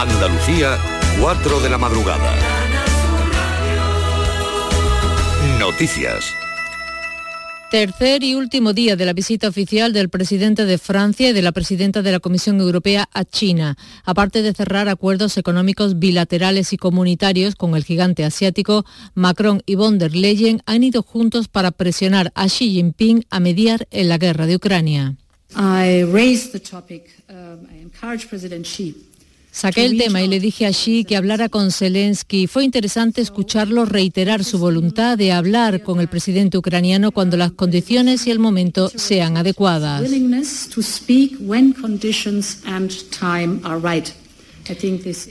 Andalucía, 4 de la madrugada. Noticias. Tercer y último día de la visita oficial del presidente de Francia y de la presidenta de la Comisión Europea a China. Aparte de cerrar acuerdos económicos bilaterales y comunitarios con el gigante asiático, Macron y von der Leyen han ido juntos para presionar a Xi Jinping a mediar en la guerra de Ucrania. Saqué el tema y le dije a Xi que hablara con Zelensky. Fue interesante escucharlo reiterar su voluntad de hablar con el presidente ucraniano cuando las condiciones y el momento sean adecuadas.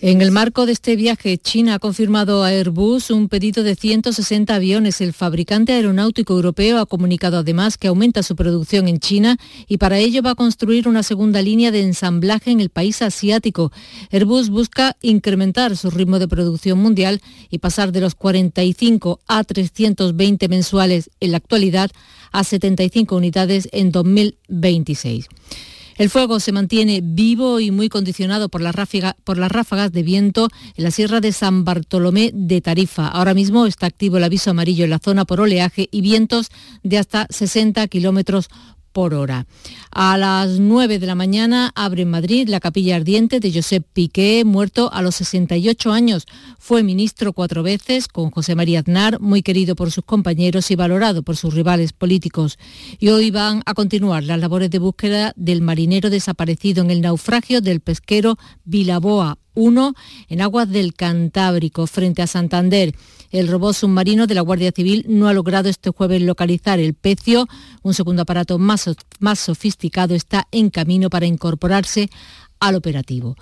En el marco de este viaje, China ha confirmado a Airbus un pedido de 160 aviones. El fabricante aeronáutico europeo ha comunicado además que aumenta su producción en China y para ello va a construir una segunda línea de ensamblaje en el país asiático. Airbus busca incrementar su ritmo de producción mundial y pasar de los 45 a 320 mensuales en la actualidad a 75 unidades en 2026. El fuego se mantiene vivo y muy condicionado por, las ráfagas de viento en la sierra de San Bartolomé de Tarifa. Ahora mismo está activo el aviso amarillo en la zona por oleaje y vientos de hasta 60 kilómetros hora. A las 9 de la mañana abre en Madrid la capilla ardiente de Josep Piqué, muerto a los 68 años. Fue ministro cuatro veces con José María Aznar, muy querido por sus compañeros y valorado por sus rivales políticos. Y hoy van a continuar las labores de búsqueda del marinero desaparecido en el naufragio del pesquero Vilaboa 1 en aguas del Cantábrico, frente a Santander. El robot submarino de la Guardia Civil no ha logrado este jueves localizar el pecio. Un segundo aparato más, más sofisticado está en camino para incorporarse al operativo.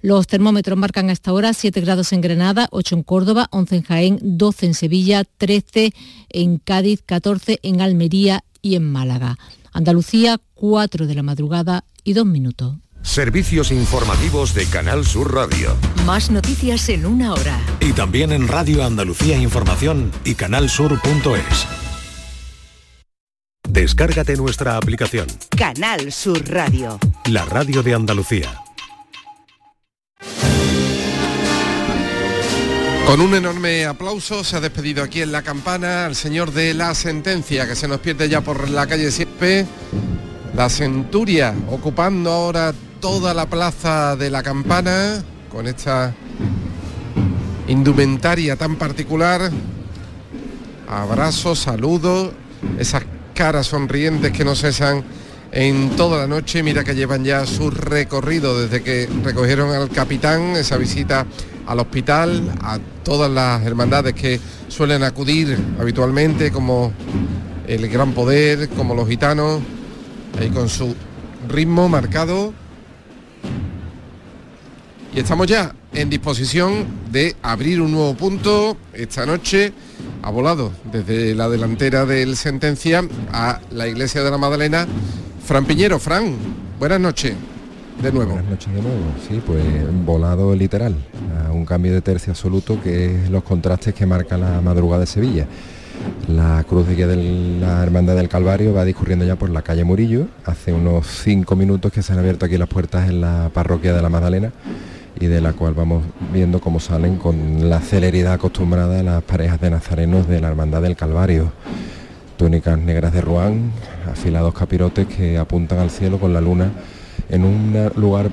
Los termómetros marcan hasta ahora 7 grados en Granada, 8 en Córdoba, 11 en Jaén, 12 en Sevilla, 13 en Cádiz, 14 en Almería y en Málaga. Andalucía, 4 de la madrugada y 2 minutos. Servicios informativos de Canal Sur Radio. Más noticias en una hora. Y también en Radio Andalucía Información y canalsur.es. Descárgate nuestra aplicación. Canal Sur Radio. La radio de Andalucía. Con un enorme aplauso se ha despedido aquí en la campana al señor de la sentencia que se nos pierde ya por la calle Siepe. La Centuria ocupando ahora toda la plaza de la campana con esta indumentaria tan particular. Abrazos, saludos, esas caras sonrientes que no cesan en toda la noche. Mira que llevan ya su recorrido desde que recogieron al capitán, esa visita al hospital, a todas las hermandades que suelen acudir habitualmente, como el Gran Poder, como los gitanos, ahí con su ritmo marcado y estamos ya en disposición de abrir un nuevo punto esta noche. Ha volado desde la delantera del Sentencia a la Iglesia de la Magdalena. Fran Piñero, Fran, buenas noches. De nuevo. Buenas noches de nuevo, sí, pues volado literal, un cambio de tercio absoluto que es los contrastes que marca la madrugada de Sevilla. La cruz de guía de la Hermandad del Calvario va discurriendo ya por la calle Murillo. Hace unos cinco minutos que se han abierto aquí las puertas en la parroquia de la Magdalena y de la cual vamos viendo cómo salen con la celeridad acostumbrada las parejas de nazarenos de la Hermandad del Calvario. Túnicas negras de Ruán, afilados capirotes que apuntan al cielo con la luna en un lugar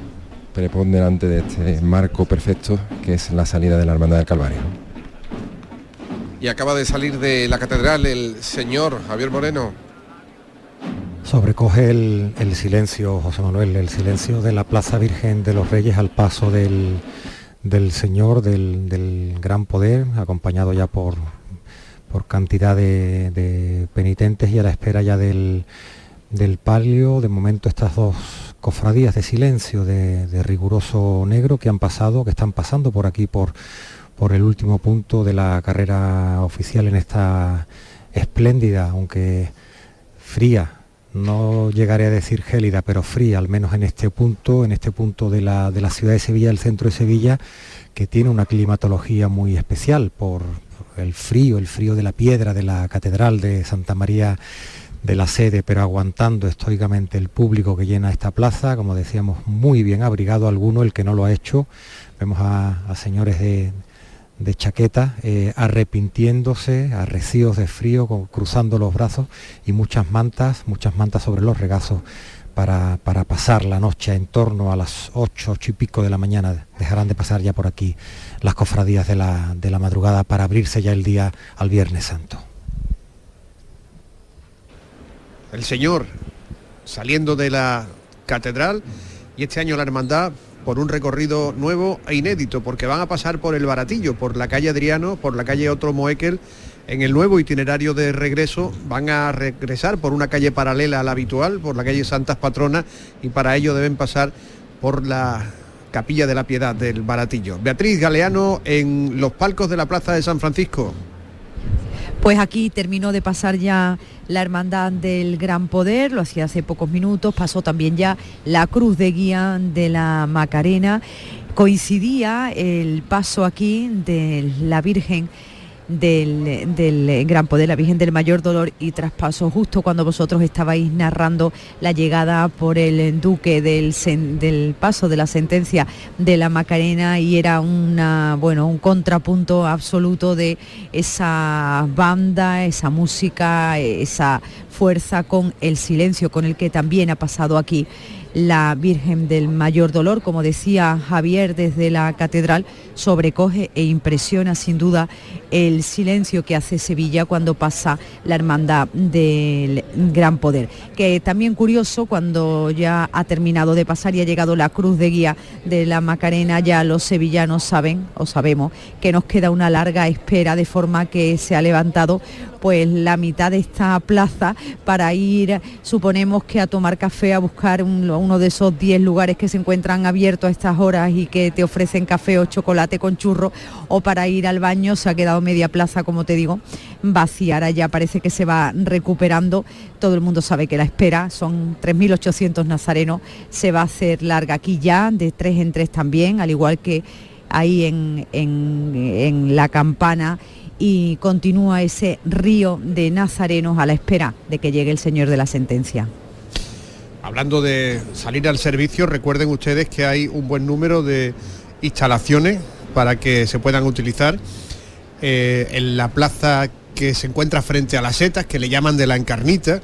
preponderante de este marco perfecto que es la salida de la Hermandad del Calvario. Y acaba de salir de la catedral el señor Javier Moreno, Sobrecoge el, silencio, José Manuel, el silencio de la Plaza Virgen de los Reyes al paso del, Señor, del, Gran Poder, acompañado ya por, por cantidad de, penitentes y a la espera ya del, palio. De momento estas dos cofradías de silencio, de, riguroso negro que han pasado, que están pasando por aquí, por, por el último punto de la carrera oficial en esta espléndida, aunque fría no llegaré a decir gélida, pero fría, al menos en este punto, en este punto de la, ciudad de Sevilla, el centro de Sevilla, que tiene una climatología muy especial por el frío, el frío de la piedra de la Catedral de Santa María de la sede, pero aguantando estoicamente el público que llena esta plaza, como decíamos, muy bien abrigado alguno, el que no lo ha hecho. Vemos a, señores de, chaqueta eh, arrepintiéndose, arrecidos de frío, cruzando los brazos y muchas mantas, muchas mantas sobre los regazos para, pasar la noche en torno a las 8, 8 y pico de la mañana. Dejarán de pasar ya por aquí las cofradías de la, de la madrugada para abrirse ya el día al Viernes Santo. El Señor saliendo de la catedral y este año la hermandad por un recorrido nuevo e inédito, porque van a pasar por el Baratillo, por la calle Adriano, por la calle Otro Moekel en el nuevo itinerario de regreso van a regresar por una calle paralela a la habitual, por la calle Santas Patronas, y para ello deben pasar por la Capilla de la Piedad del Baratillo. Beatriz Galeano en los palcos de la Plaza de San Francisco. Pues aquí terminó de pasar ya la Hermandad del Gran Poder, lo hacía hace pocos minutos, pasó también ya la Cruz de Guía de la Macarena. Coincidía el paso aquí de la Virgen del, Gran Poder, la Virgen del Mayor Dolor y Traspaso, justo cuando vosotros estabais narrando la llegada por el Duque del, del paso de la sentencia de la Macarena y era una, bueno, un contrapunto absoluto de esa banda, esa música, esa fuerza con el silencio con el que también ha pasado aquí la Virgen del Mayor Dolor, como decía Javier desde la catedral, sobrecoge e impresiona sin duda el silencio que hace Sevilla cuando pasa la hermandad del Gran Poder. Que también curioso, cuando ya ha terminado de pasar y ha llegado la cruz de guía de la Macarena, ya los sevillanos saben o sabemos que nos queda una larga espera de forma que se ha levantado pues la mitad de esta plaza para ir, suponemos que a tomar café, a buscar uno de esos 10 lugares que se encuentran abiertos a estas horas y que te ofrecen café o chocolate con churro, o para ir al baño, se ha quedado media plaza, como te digo, vacía. Ahora ya parece que se va recuperando. Todo el mundo sabe que la espera, son 3.800 nazarenos, se va a hacer larga aquí ya, de tres en tres también, al igual que ahí en, en la campana y continúa ese río de nazarenos a la espera de que llegue el Señor de la sentencia. Hablando de salir al servicio, recuerden ustedes que hay un buen número de instalaciones para que se puedan utilizar eh, en la plaza que se encuentra frente a las setas, que le llaman de la encarnita,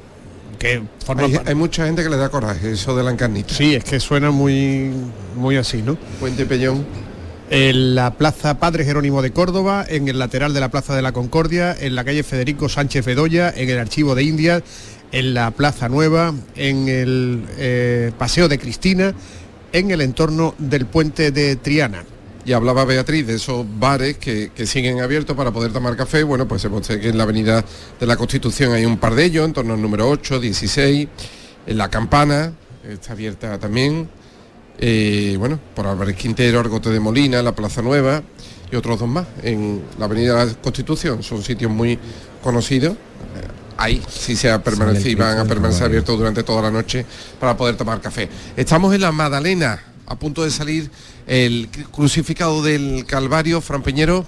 que hay, hay, mucha gente que le da coraje eso de la encarnita. Sí, es que suena muy, muy así, ¿no? Puente Pellón en la Plaza Padre Jerónimo de Córdoba, en el lateral de la Plaza de la Concordia, en la calle Federico Sánchez Bedoya, en el Archivo de Indias, en la Plaza Nueva, en el eh, Paseo de Cristina, en el entorno del puente de Triana. Y hablaba Beatriz de esos bares que, siguen abiertos para poder tomar café. Bueno, pues hemos que en la Avenida de la Constitución hay un par de ellos, en torno al número 8, 16, en la Campana, está abierta también, eh, bueno, por Álvarez Quintero, Argote de Molina, la Plaza Nueva y otros dos más en la Avenida de la Constitución. Son sitios muy conocidos. Eh, ahí sí se ha permanecido y van a permanecer abiertos durante toda la noche para poder tomar café. Estamos en la Madalena, a punto de salir el crucificado del Calvario, Fran Peñero.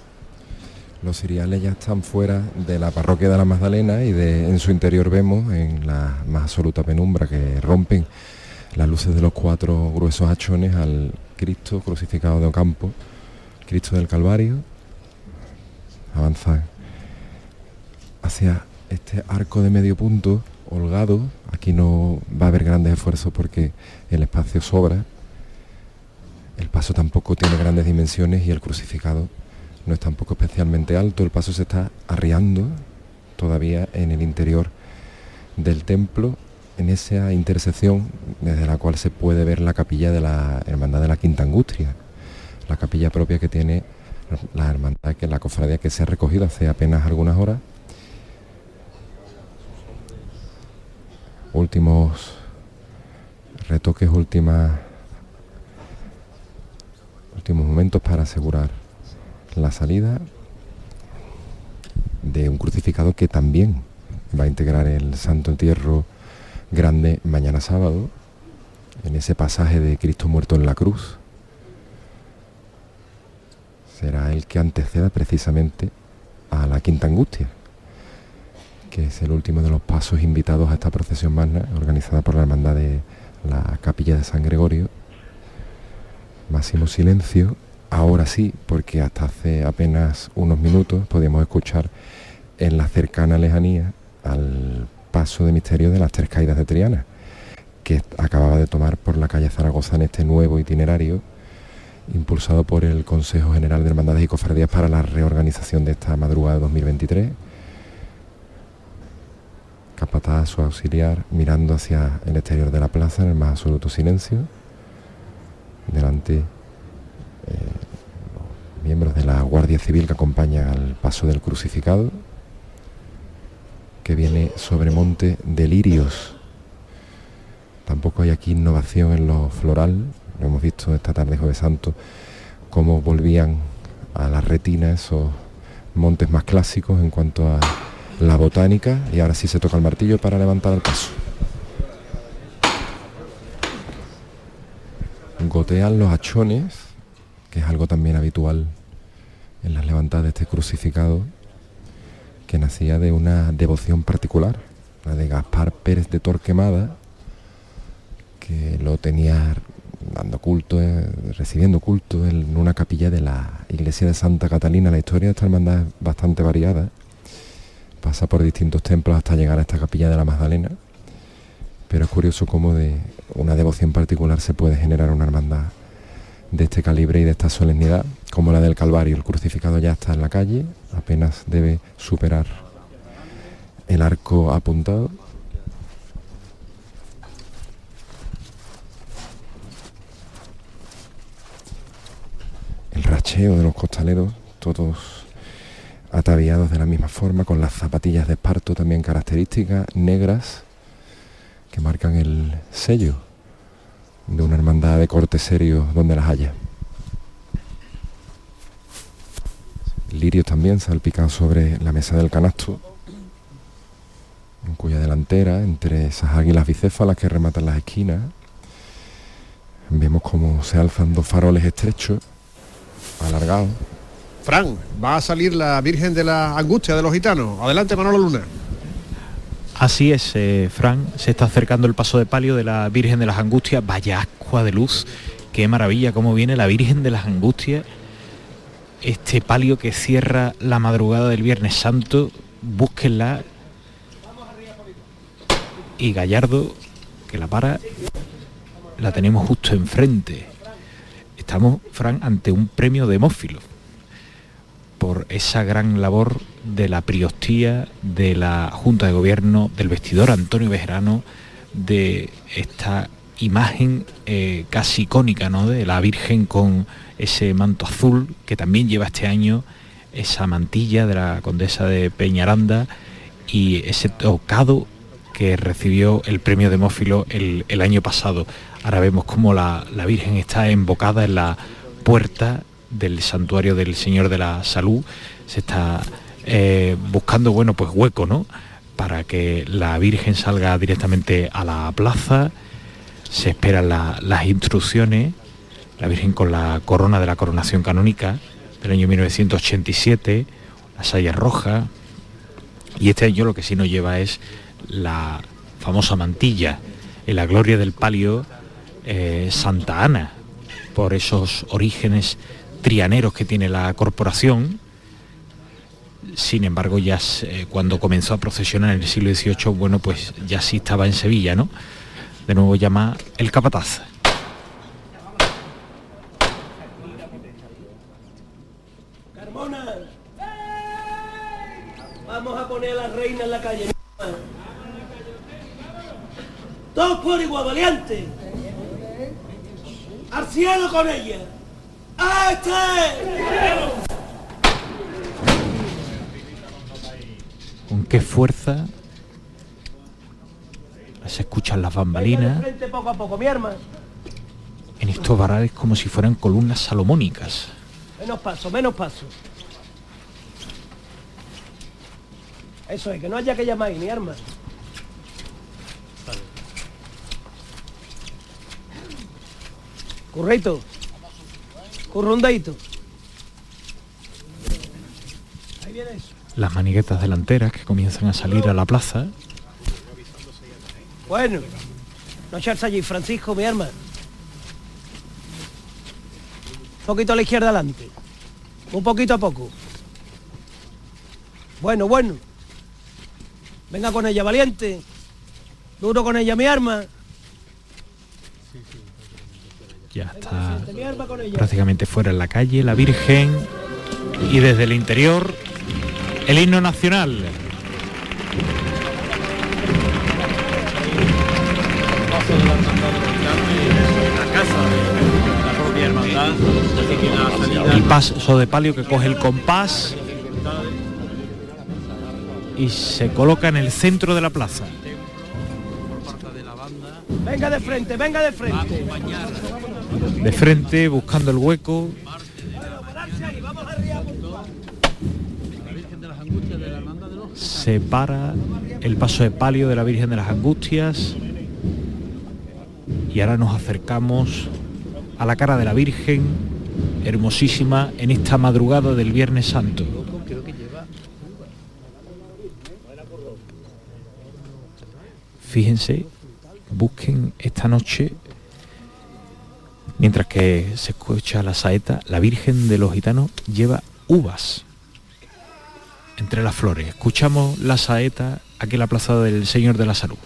Los cereales ya están fuera de la parroquia de la Magdalena y de, en su interior vemos en la más absoluta penumbra que rompen las luces de los cuatro gruesos hachones al Cristo crucificado de Ocampo, Cristo del Calvario, avanza hacia este arco de medio punto holgado, aquí no va a haber grandes esfuerzos porque el espacio sobra, el paso tampoco tiene grandes dimensiones y el crucificado no es tampoco especialmente alto, el paso se está arriando todavía en el interior del templo en esa intersección desde la cual se puede ver la capilla de la Hermandad de la Quinta Angustia, la capilla propia que tiene la hermandad, que la cofradía que se ha recogido hace apenas algunas horas. Últimos retoques, últimas últimos momentos para asegurar la salida de un crucificado que también va a integrar el Santo Entierro grande mañana sábado, en ese pasaje de Cristo muerto en la cruz. Será el que anteceda precisamente a la quinta angustia, que es el último de los pasos invitados a esta procesión magna organizada por la Hermandad de la Capilla de San Gregorio. Máximo silencio, ahora sí, porque hasta hace apenas unos minutos podíamos escuchar en la cercana lejanía al paso de misterio de las tres caídas de Triana, que acababa de tomar por la calle Zaragoza en este nuevo itinerario impulsado por el Consejo General de Hermandades y Cofradías para la reorganización de esta madrugada de 2023 capataz, auxiliar, mirando hacia el exterior de la plaza en el más absoluto silencio. Delante eh, miembros de la Guardia Civil que acompañan al paso del crucificado, que viene sobre monte de lirios. Tampoco hay aquí innovación en lo floral. Lo hemos visto esta tarde, Jueves Santo, cómo volvían a la retina esos montes más clásicos en cuanto a la botánica y ahora sí se toca el martillo para levantar el paso. Gotean los hachones, que es algo también habitual en las levantadas de este crucificado, que nacía de una devoción particular, la de Gaspar Pérez de Torquemada, que lo tenía dando culto, eh, recibiendo culto en una capilla de la iglesia de Santa Catalina. La historia de esta hermandad es bastante variada pasa por distintos templos hasta llegar a esta capilla de la Magdalena, pero es curioso cómo de una devoción particular se puede generar una hermandad de este calibre y de esta solemnidad, como la del Calvario. El crucificado ya está en la calle, apenas debe superar el arco apuntado. El racheo de los costaleros, todos ataviados de la misma forma, con las zapatillas de esparto también características, negras, que marcan el sello de una hermandad de corte serio donde las haya. Lirios también salpican sobre la mesa del canasto, en cuya delantera, entre esas águilas bicéfalas que rematan las esquinas, vemos como se alzan dos faroles estrechos, alargados, Fran, va a salir la Virgen de la Angustia de los Gitanos. Adelante, Manolo Luna. Así es, eh, Fran, se está acercando el paso de palio de la Virgen de las Angustias. Vaya agua de luz, qué maravilla cómo viene la Virgen de las Angustias. Este palio que cierra la madrugada del Viernes Santo, búsquenla. Y Gallardo, que la para, la tenemos justo enfrente. Estamos, Fran, ante un premio de hemófilo por esa gran labor de la priostía, de la Junta de Gobierno, del vestidor Antonio Bejerano, de esta imagen eh, casi icónica ¿no? de la Virgen con ese manto azul que también lleva este año, esa mantilla de la condesa de Peñaranda y ese tocado que recibió el premio de Mófilo el, año pasado. Ahora vemos cómo la Virgen está embocada en la puerta del santuario del Señor de la Salud, se está eh, buscando, bueno, pues hueco, ¿no? Para que la Virgen salga directamente a la plaza, se esperan las instrucciones, la Virgen con la corona de la coronación canónica del año 1987, la saya roja, y este año lo que sí nos lleva es la famosa mantilla en la gloria del palio eh, Santa Ana, por esos orígenes trianeros que tiene la corporación. Sin embargo, ya eh, cuando comenzó a procesionar en el siglo XVIII, bueno, pues ya sí estaba en Sevilla, ¿no? De nuevo llama el capataz. Carmona, vamos a poner a la reina en la calle. Todos por igual, valiente. Al con ella. Con qué fuerza se escuchan las bambalinas. Poco a poco, mi En estos varales como si fueran columnas salomónicas. Menos paso, menos paso. Eso es, que no haya que llamar ahí, mi arma. Currito, Ahí viene eso. las maniguetas delanteras que comienzan a salir a la plaza. Bueno, no echarse allí, Francisco, mi arma. Un poquito a la izquierda adelante. Un poquito a poco. Bueno, bueno. Venga con ella, valiente. Duro con ella, mi arma. Ya está prácticamente fuera en la calle, la Virgen. Y desde el interior, el himno nacional. El paso de palio que coge el compás y se coloca en el centro de la plaza. Venga de frente, venga de frente. De frente, buscando el hueco. Se para el paso de palio de la Virgen de las Angustias. Y ahora nos acercamos a la cara de la Virgen, hermosísima, en esta madrugada del Viernes Santo. Fíjense, busquen esta noche, mientras que se escucha la saeta, la Virgen de los Gitanos lleva uvas entre las flores. Escuchamos la saeta aquí en la Plaza del Señor de la Salud.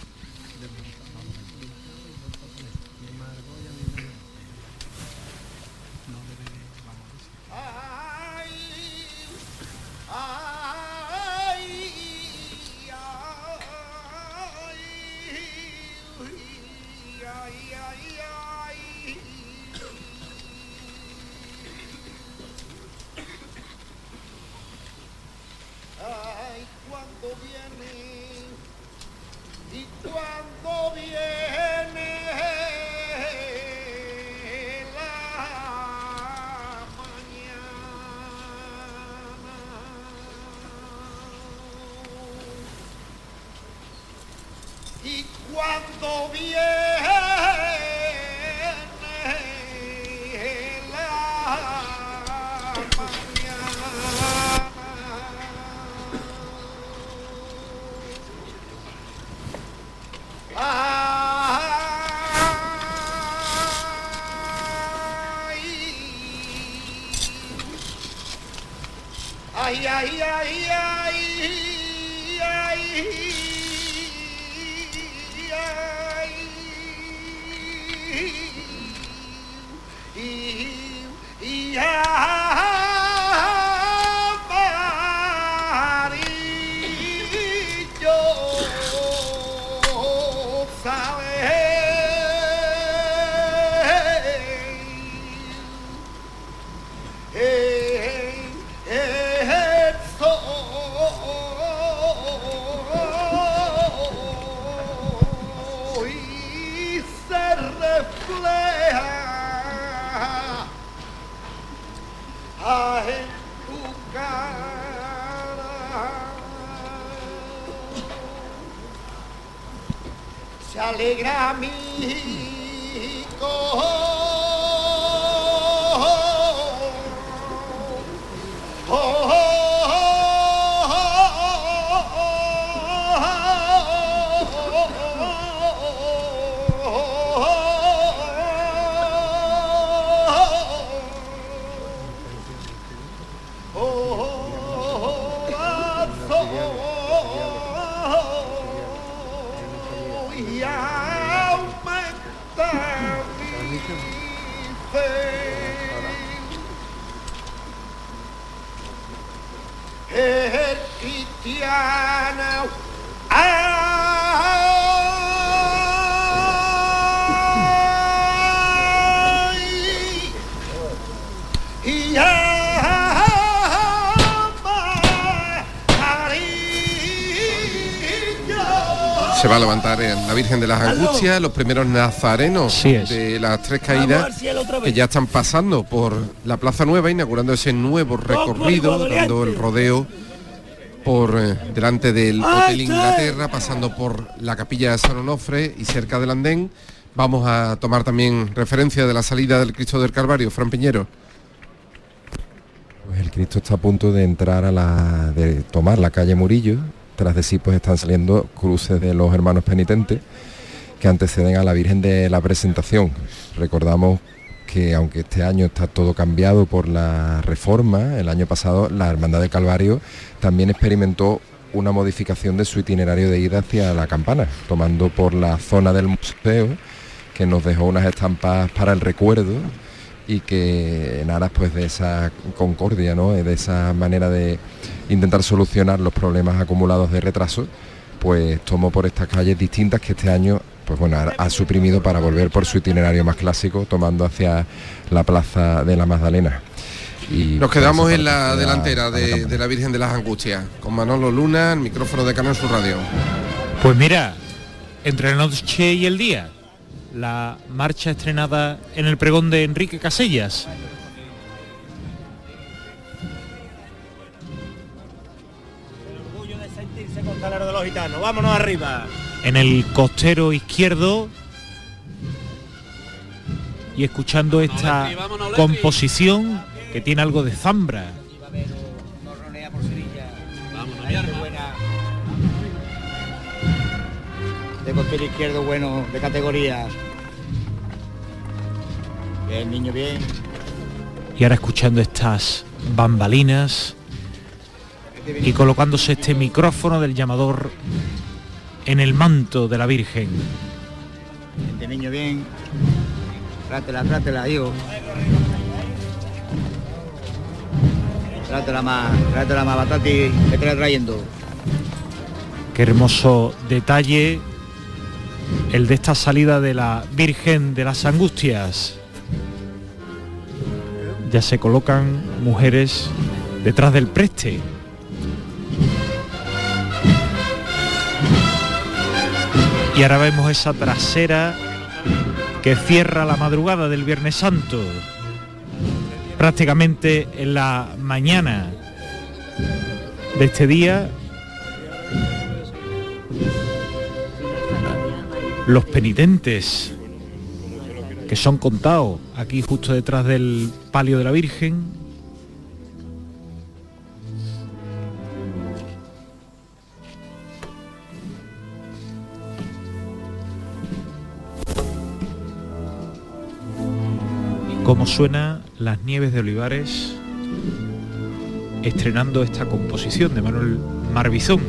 La Virgen de las Angustias, los primeros nazarenos de las tres caídas que ya están pasando por la Plaza Nueva, inaugurando ese nuevo recorrido, dando el rodeo por eh, delante del Hotel Inglaterra, pasando por la capilla de San Onofre y cerca del andén. Vamos a tomar también referencia de la salida del Cristo del Calvario, Fran Piñero. Pues el Cristo está a punto de entrar a la, de tomar la calle Murillo. Tras de sí pues están saliendo cruces de los hermanos penitentes que anteceden a la Virgen de la Presentación. Recordamos que aunque este año está todo cambiado por la reforma, el año pasado la Hermandad del Calvario también experimentó una modificación de su itinerario de ida hacia la campana, tomando por la zona del museo, que nos dejó unas estampas para el recuerdo y que en aras pues de esa concordia, ¿no? de esa manera de intentar solucionar los problemas acumulados de retraso, pues tomó por estas calles distintas que este año pues bueno, ha, ha suprimido para volver por su itinerario más clásico, tomando hacia la plaza de la Magdalena. Y Nos quedamos por esa en la delantera la de la Virgen de las Angustias, con Manolo Luna, el micrófono de Canal Sur Radio. Pues mira, entre la noche y el día, la marcha estrenada en el pregón de Enrique Casellas. De los gitanos. Vámonos arriba. en el costero izquierdo y escuchando esta composición que tiene algo de zambra. de costero izquierdo bueno, de categoría. Bien, niño, bien. Y ahora escuchando estas bambalinas y colocándose este micrófono del llamador en el manto de la Virgen. Este niño bien. Trátela, trátela, hijo. Trátela más, trátela más, Batati, que te la trayendo. Qué hermoso detalle el de esta salida de la Virgen de las Angustias. Ya se colocan mujeres detrás del preste. Y ahora vemos esa trasera que cierra la madrugada del Viernes Santo. Prácticamente en la mañana de este día los penitentes que son contados aquí justo detrás del palio de la Virgen. Cómo suena las nieves de Olivares estrenando esta composición de Manuel Marbizón.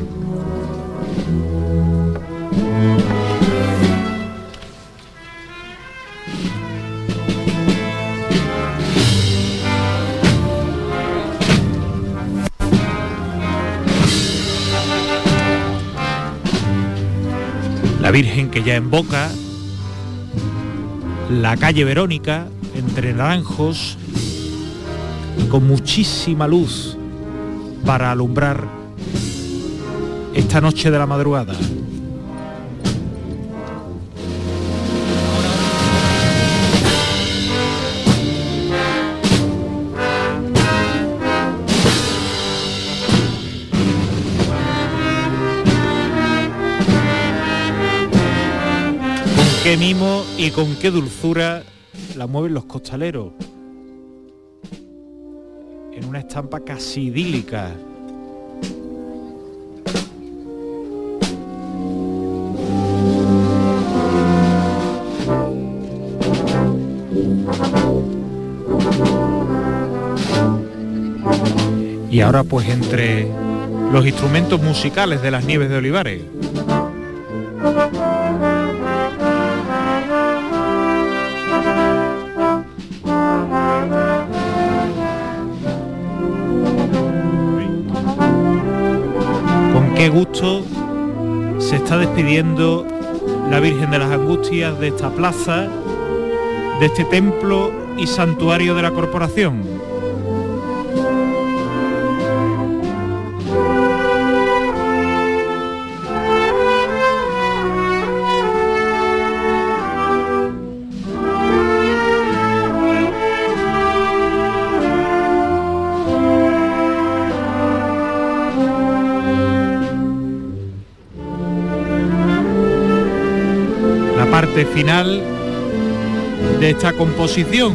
La Virgen que ya emboca la calle Verónica entre naranjos con muchísima luz para alumbrar esta noche de la madrugada. Con qué mimo y con qué dulzura la mueven los costaleros. En una estampa casi idílica. Y ahora pues entre los instrumentos musicales de las nieves de Olivares. Gusto se está despidiendo la Virgen de las Angustias de esta plaza, de este templo y santuario de la corporación. final de esta composición.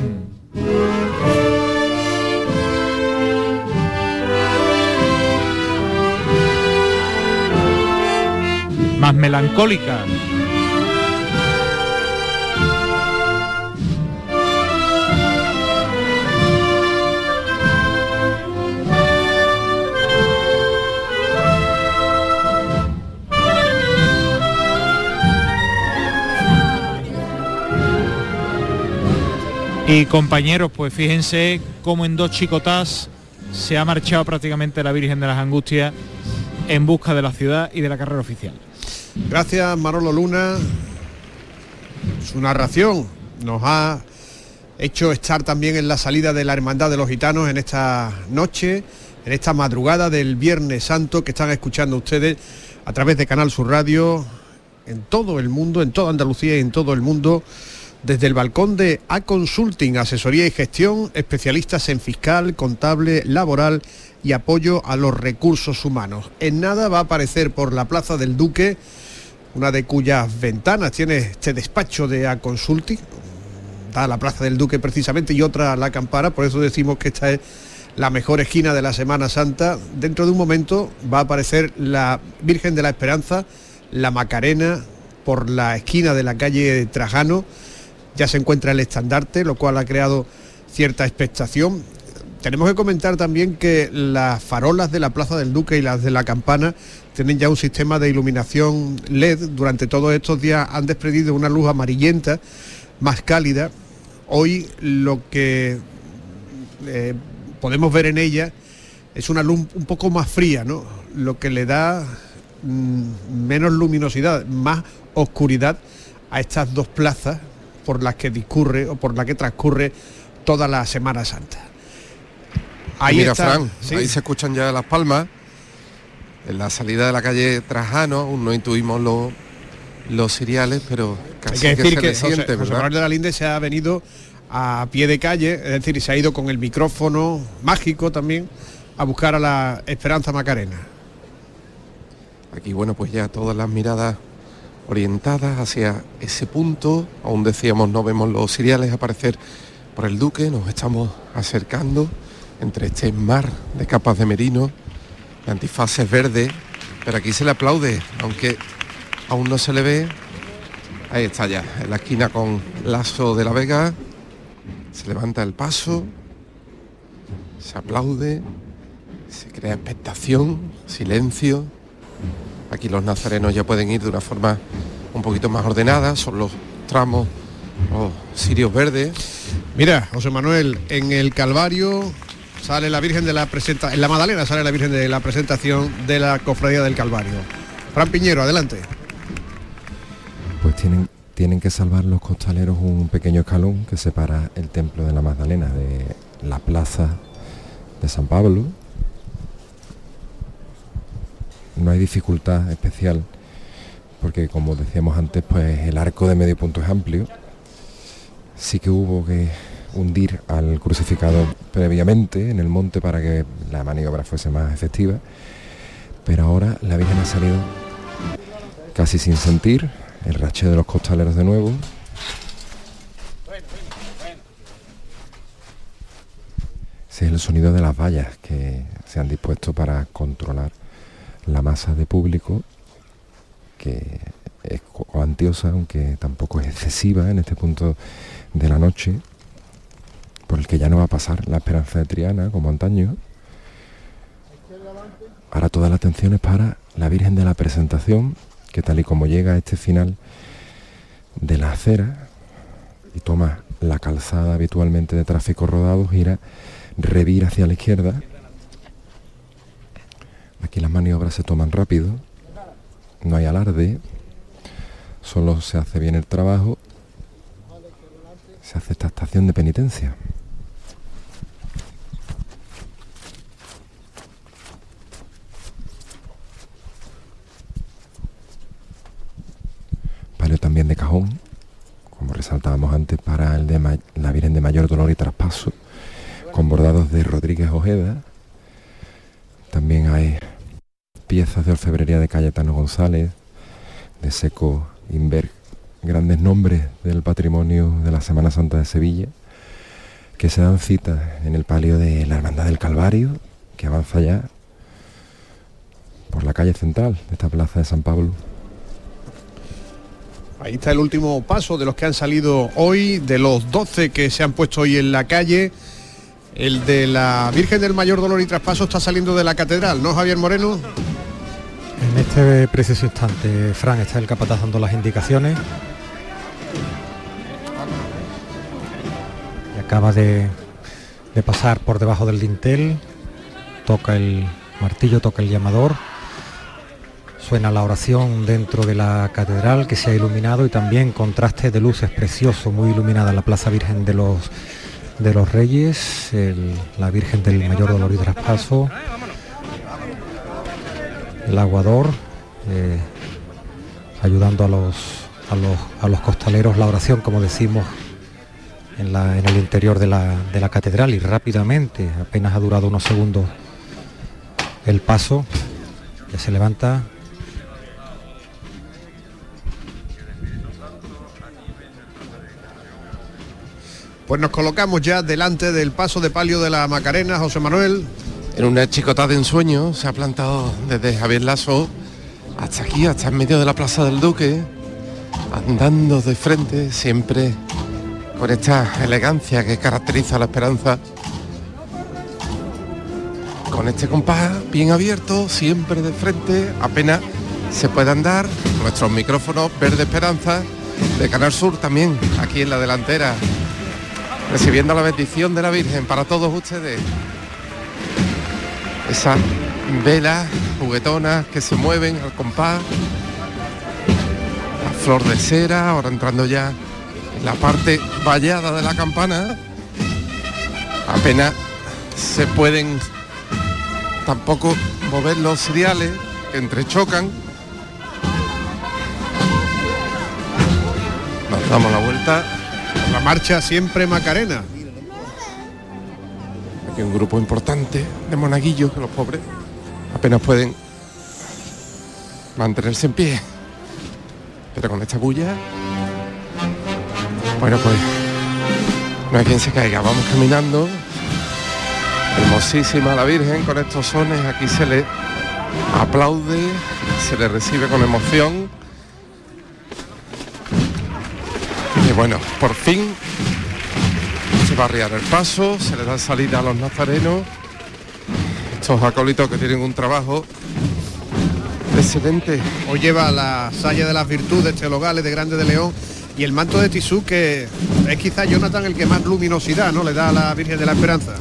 Más melancólica. Y compañeros, pues fíjense cómo en dos chicotás se ha marchado prácticamente la Virgen de las Angustias en busca de la ciudad y de la carrera oficial. Gracias Manolo Luna. Su narración nos ha hecho estar también en la salida de la Hermandad de los Gitanos en esta noche, en esta madrugada del Viernes Santo que están escuchando ustedes a través de Canal Sur Radio en todo el mundo, en toda Andalucía y en todo el mundo desde el balcón de A Consulting, asesoría y gestión, especialistas en fiscal, contable, laboral y apoyo a los recursos humanos. En nada va a aparecer por la Plaza del Duque, una de cuyas ventanas tiene este despacho de A Consulting, da la Plaza del Duque precisamente y otra a la Campana, por eso decimos que esta es la mejor esquina de la Semana Santa. Dentro de un momento va a aparecer la Virgen de la Esperanza, la Macarena, por la esquina de la calle Trajano ya se encuentra el estandarte, lo cual ha creado cierta expectación. Tenemos que comentar también que las farolas de la Plaza del Duque y las de la Campana tienen ya un sistema de iluminación LED. Durante todos estos días han desprendido una luz amarillenta, más cálida. Hoy lo que eh, podemos ver en ella es una luz un poco más fría, ¿no? Lo que le da mm, menos luminosidad, más oscuridad a estas dos plazas por las que discurre o por la que transcurre toda la Semana Santa. Ahí Mira, Fran, ahí se escuchan ya las palmas. En la salida de la calle Trajano, aún no intuimos los, los seriales, pero casi Hay que, decir que, se José, de la Linde se ha venido a pie de calle, es decir, se ha ido con el micrófono mágico también a buscar a la Esperanza Macarena. Aquí, bueno, pues ya todas las miradas orientadas hacia ese punto. Aún decíamos, no vemos los siriales aparecer por el Duque, nos estamos acercando entre este mar de capas de merino, de antifaces verdes, pero aquí se le aplaude, aunque aún no se le ve. Ahí está ya, en la esquina con Lazo de la Vega, se levanta el paso, se aplaude, se crea expectación, silencio, Aquí los nazarenos ya pueden ir de una forma un poquito más ordenada, son los tramos, los sirios verdes. Mira, José Manuel, en el Calvario sale la Virgen de la presentación, en la Madalena sale la Virgen de la presentación de la Cofradía del Calvario. Fran Piñero, adelante. Pues tienen, tienen que salvar los costaleros un pequeño escalón que separa el templo de la Magdalena de la plaza de San Pablo no hay dificultad especial porque como decíamos antes pues el arco de medio punto es amplio. Sí que hubo que hundir al crucificado previamente en el monte para que la maniobra fuese más efectiva pero ahora la Virgen ha salido casi sin sentir el rache de los costaleros de nuevo. Es el sonido de las vallas que se han dispuesto para controlar la masa de público que es cuantiosa, aunque tampoco es excesiva en este punto de la noche, por el que ya no va a pasar la esperanza de Triana como antaño. Ahora toda la atención es para la Virgen de la Presentación, que tal y como llega a este final de la acera y toma la calzada habitualmente de tráfico rodado, gira, revira hacia la izquierda Aquí las maniobras se toman rápido, no hay alarde, solo se hace bien el trabajo, se hace esta estación de penitencia. Palio también de cajón, como resaltábamos antes, para el de la Virgen de Mayor Dolor y Traspaso, con bordados de Rodríguez Ojeda. También hay piezas de orfebrería de Cayetano González, de Seco Inver, grandes nombres del patrimonio de la Semana Santa de Sevilla, que se dan cita en el palio de la Hermandad del Calvario, que avanza ya por la calle central de esta plaza de San Pablo. Ahí está el último paso de los que han salido hoy, de los 12 que se han puesto hoy en la calle. El de la Virgen del Mayor Dolor y Traspaso está saliendo de la catedral, ¿no, Javier Moreno? En este preciso instante, Fran, está el capataz dando las indicaciones. Y acaba de, de pasar por debajo del dintel. Toca el martillo, toca el llamador. Suena la oración dentro de la catedral que se ha iluminado y también contraste de luces precioso, muy iluminada la Plaza Virgen de los de los Reyes, la Virgen del Mayor Dolor y Traspaso, el aguador, eh, ayudando a los, a los, a los costaleros la oración, como decimos, en, la- en el interior de la, de la catedral y rápidamente, apenas ha durado unos segundos el paso, ya se levanta. Pues nos colocamos ya delante del paso de palio de la Macarena, José Manuel. En una chicota de ensueño se ha plantado desde Javier Lasso hasta aquí, hasta en medio de la Plaza del Duque, andando de frente, siempre con esta elegancia que caracteriza la esperanza. Con este compás bien abierto, siempre de frente, apenas se puede andar. Nuestros micrófonos Verde Esperanza de Canal Sur también, aquí en la delantera, recibiendo la bendición de la Virgen para todos ustedes esas velas juguetonas que se mueven al compás, la flor de cera, ahora entrando ya en la parte vallada de la campana, apenas se pueden tampoco mover los seriales que entrechocan. Nos damos la vuelta. La marcha siempre Macarena. Aquí un grupo importante de monaguillos que los pobres apenas pueden mantenerse en pie. Pero con esta bulla, bueno pues no hay quien se caiga. Vamos caminando. Hermosísima la Virgen con estos sones. Aquí se le aplaude, se le recibe con emoción. Y bueno, por fin se va a arriar el paso, se le da salida a los nazarenos. Estos acólitos que tienen un trabajo excelente. Hoy lleva la saya de las virtudes teologales de Grande de León y el manto de tisú que es quizá Jonathan el que más luminosidad no le da a la Virgen de la Esperanza.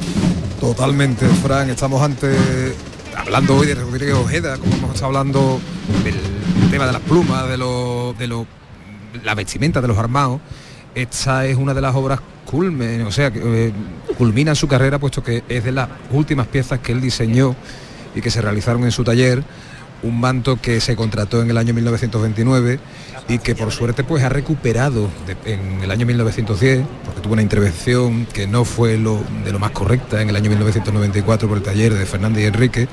Totalmente, Fran. Estamos ante hablando hoy de Rodríguez Ojeda, como hemos estado hablando del tema de las plumas, de lo, de lo, la vestimenta de los armados. Esta es una de las obras culmen, o sea, eh, culmina su carrera, puesto que es de las últimas piezas que él diseñó y que se realizaron en su taller. Un manto que se contrató en el año 1929 y que por suerte pues ha recuperado en el año 1910, porque tuvo una intervención que no fue lo, de lo más correcta en el año 1994 por el taller de Fernández y Enrique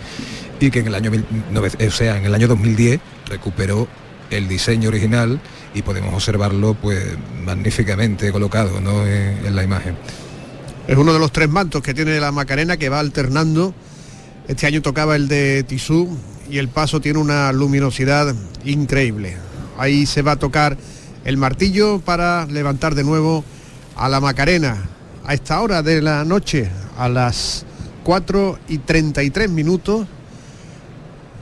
y que en en el año 2010 recuperó el diseño original y podemos observarlo pues magníficamente colocado ¿no? en, en la imagen. Es uno de los tres mantos que tiene la Macarena que va alternando. Este año tocaba el de Tisú y el paso tiene una luminosidad increíble. Ahí se va a tocar el martillo para levantar de nuevo a la Macarena. A esta hora de la noche, a las 4 y 33 minutos,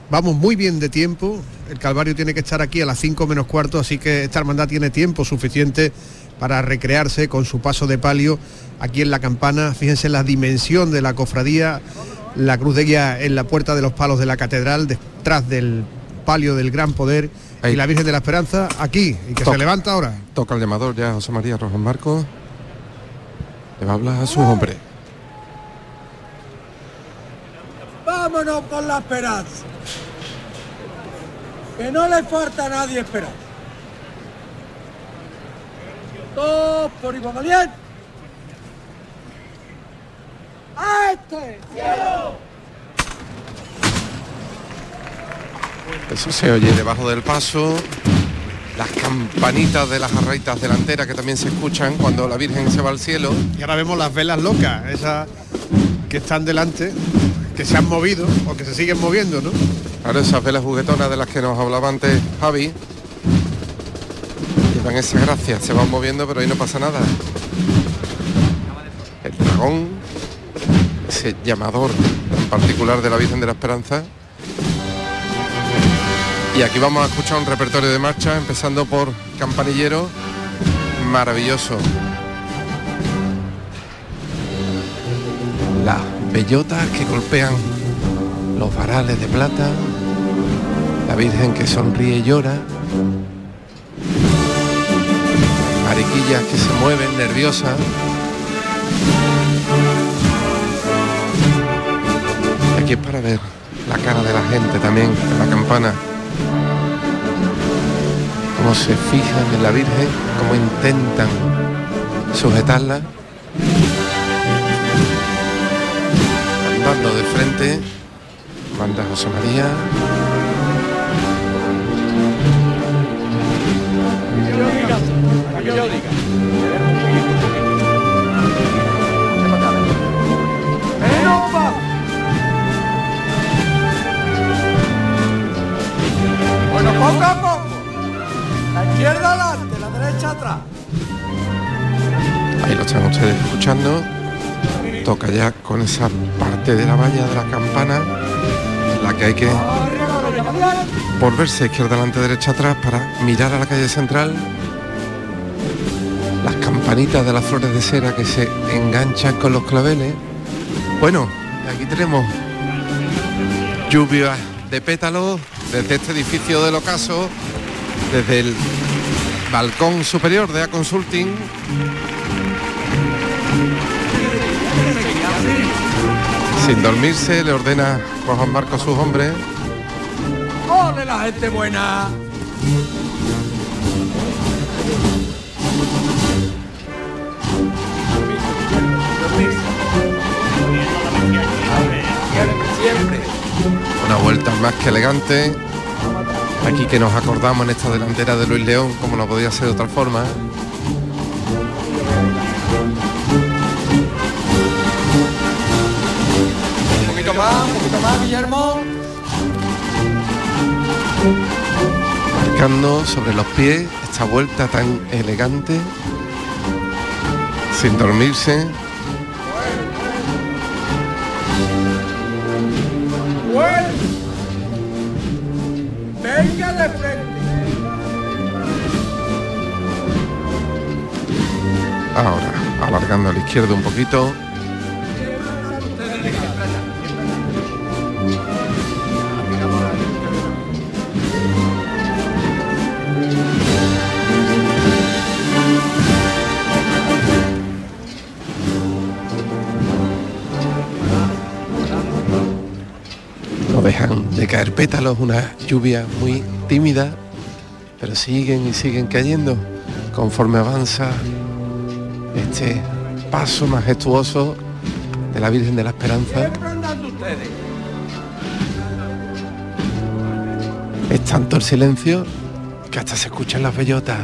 vamos muy bien de tiempo. El Calvario tiene que estar aquí a las 5 menos cuarto, así que esta hermandad tiene tiempo suficiente para recrearse con su paso de palio aquí en la campana. Fíjense la dimensión de la cofradía, la cruz de guía en la puerta de los palos de la catedral, detrás del palio del gran poder y la Virgen de la Esperanza aquí, y que Toca. se levanta ahora. Toca el llamador ya José María Rojas Marcos. Le va a hablar a sus hombres. Vámonos con la esperanza. Que no le falta a nadie esperanza. Todos por igual valiente. ¡A este! Eso se oye debajo del paso. Las campanitas de las arraitas delanteras que también se escuchan cuando la Virgen se va al cielo. Y ahora vemos las velas locas, esas que están delante, que se han movido o que se siguen moviendo, ¿no? Ahora esas velas juguetonas de las que nos hablaba antes Javi. dan esa gracia, se van moviendo pero ahí no pasa nada. El dragón, ese llamador en particular de la Virgen de la Esperanza. Y aquí vamos a escuchar un repertorio de marcha, empezando por Campanillero, maravilloso. Las bellotas que golpean los varales de plata, la Virgen que sonríe y llora, mariquillas que se mueven nerviosas. Aquí es para ver la cara de la gente también en la campana. Cómo se fijan en la Virgen, cómo intentan sujetarla. Andando de frente, manda José María. Bueno, poco a poco. La izquierda adelante, la derecha atrás. Ahí lo están ustedes escuchando. Toca ya con esa parte de la valla de la campana, la que hay que volverse izquierda adelante, derecha atrás para mirar a la calle central. Las campanitas de las flores de cera que se enganchan con los claveles. Bueno, aquí tenemos lluvia de pétalos desde este edificio del ocaso, desde el balcón superior de A Consulting. Sin dormirse, le ordena Juan Marcos a sus hombres ¡Ole la gente buena! Siempre. una vuelta más que elegante. Aquí que nos acordamos en esta delantera de Luis León, como no podía ser de otra forma. Más, un poquito más, Guillermo. marcando sobre los pies esta vuelta tan elegante, sin dormirse. Venga de frente. Ahora, alargando a la izquierda un poquito. Pétalos, una lluvia muy tímida, pero siguen y siguen cayendo conforme avanza este paso majestuoso de la Virgen de la Esperanza. Es tanto el silencio que hasta se escuchan las bellotas.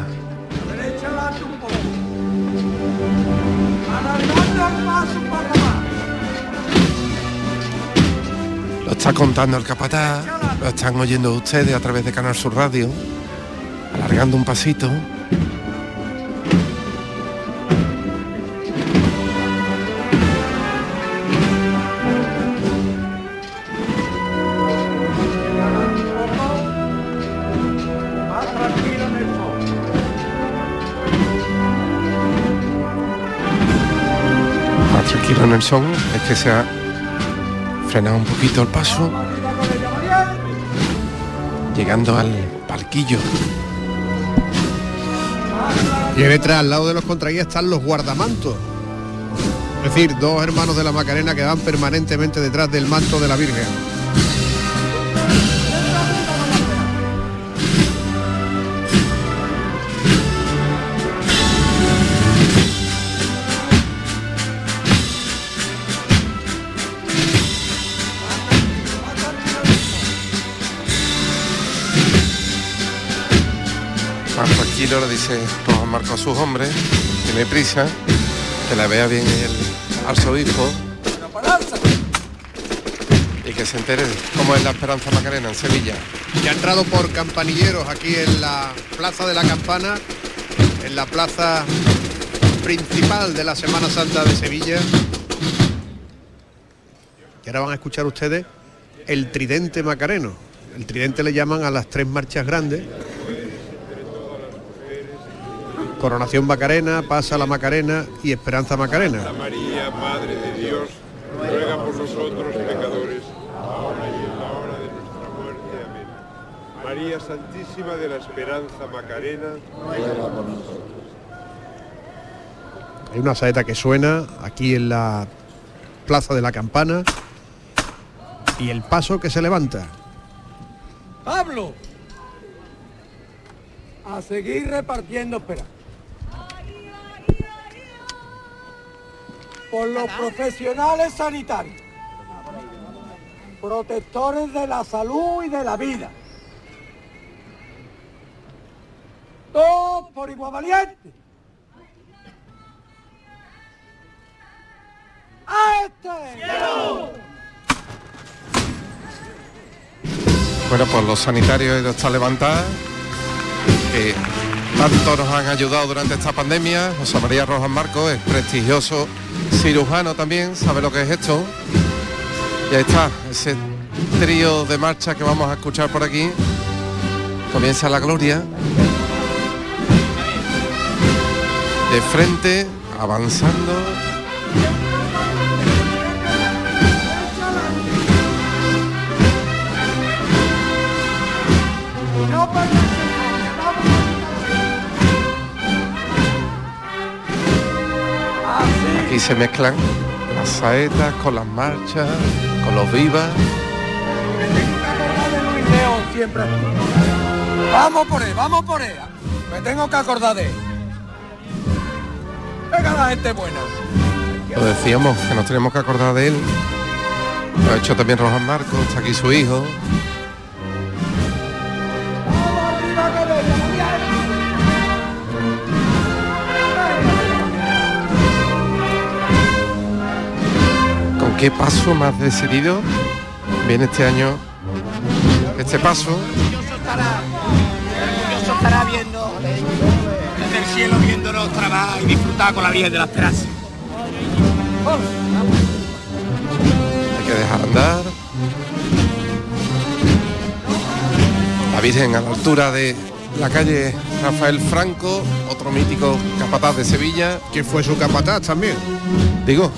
Lo está contando el capataz, lo están oyendo ustedes a través de Canal Sur Radio, alargando un pasito. Más tranquilo en el son, es que se ha frenado un poquito el paso, llegando al palquillo. Y detrás, al lado de los contraguías, están los guardamantos. Es decir, dos hermanos de la Macarena que van permanentemente detrás del manto de la Virgen. Le dice Juan Marcos a sus hombres, tiene prisa, que la vea bien el arzobispo y que se entere cómo es la Esperanza Macarena en Sevilla. Ya ha entrado por campanilleros aquí en la Plaza de la Campana en la plaza principal de la Semana Santa de Sevilla. Y ahora van a escuchar ustedes el tridente macareno. El tridente le llaman a las tres marchas grandes. Coronación Macarena, Pasa la Macarena y Esperanza Macarena. María, Madre de Dios, ruega por nosotros pecadores, ahora y en la hora de nuestra muerte. Amén. María Santísima de la Esperanza Macarena, ruega por nosotros. Hay una saeta que suena aquí en la Plaza de la Campana y el paso que se levanta. Pablo, a seguir repartiendo esperanza. Por los profesionales sanitarios, protectores de la salud y de la vida. Todos por igual valiente. ¡A este! Bueno, pues los sanitarios están levantados, que tanto nos han ayudado durante esta pandemia. José María Rojas Marcos es prestigioso cirujano también, sabe lo que es esto. Y ahí está, ese trío de marcha que vamos a escuchar por aquí. Comienza la gloria. De frente, avanzando. Aquí se mezclan las saetas con las marchas, con los vivas. Siempre. Vamos por él, vamos por él. Me tengo que acordar de él. Venga la gente buena. Lo decíamos, que nos tenemos que acordar de él. Lo ha hecho también Rojas Marcos, está aquí su hijo. Qué paso más decidido viene este año este paso? Orgulloso estará viendo desde el cielo viéndonos trabajar y disfrutar con la Virgen de la Esperanza. Hay que dejar andar. La Virgen a la altura de la calle Rafael Franco, otro mítico capataz de Sevilla. Que fue su capataz también. Digo.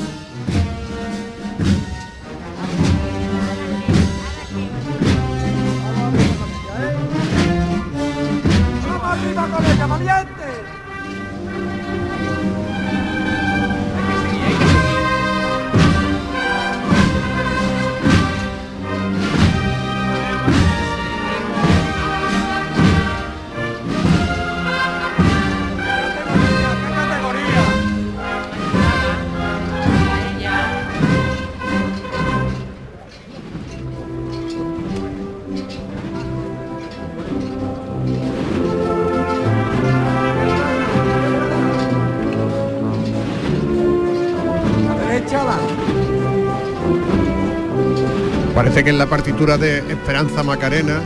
Parece que en la partitura de Esperanza Macarena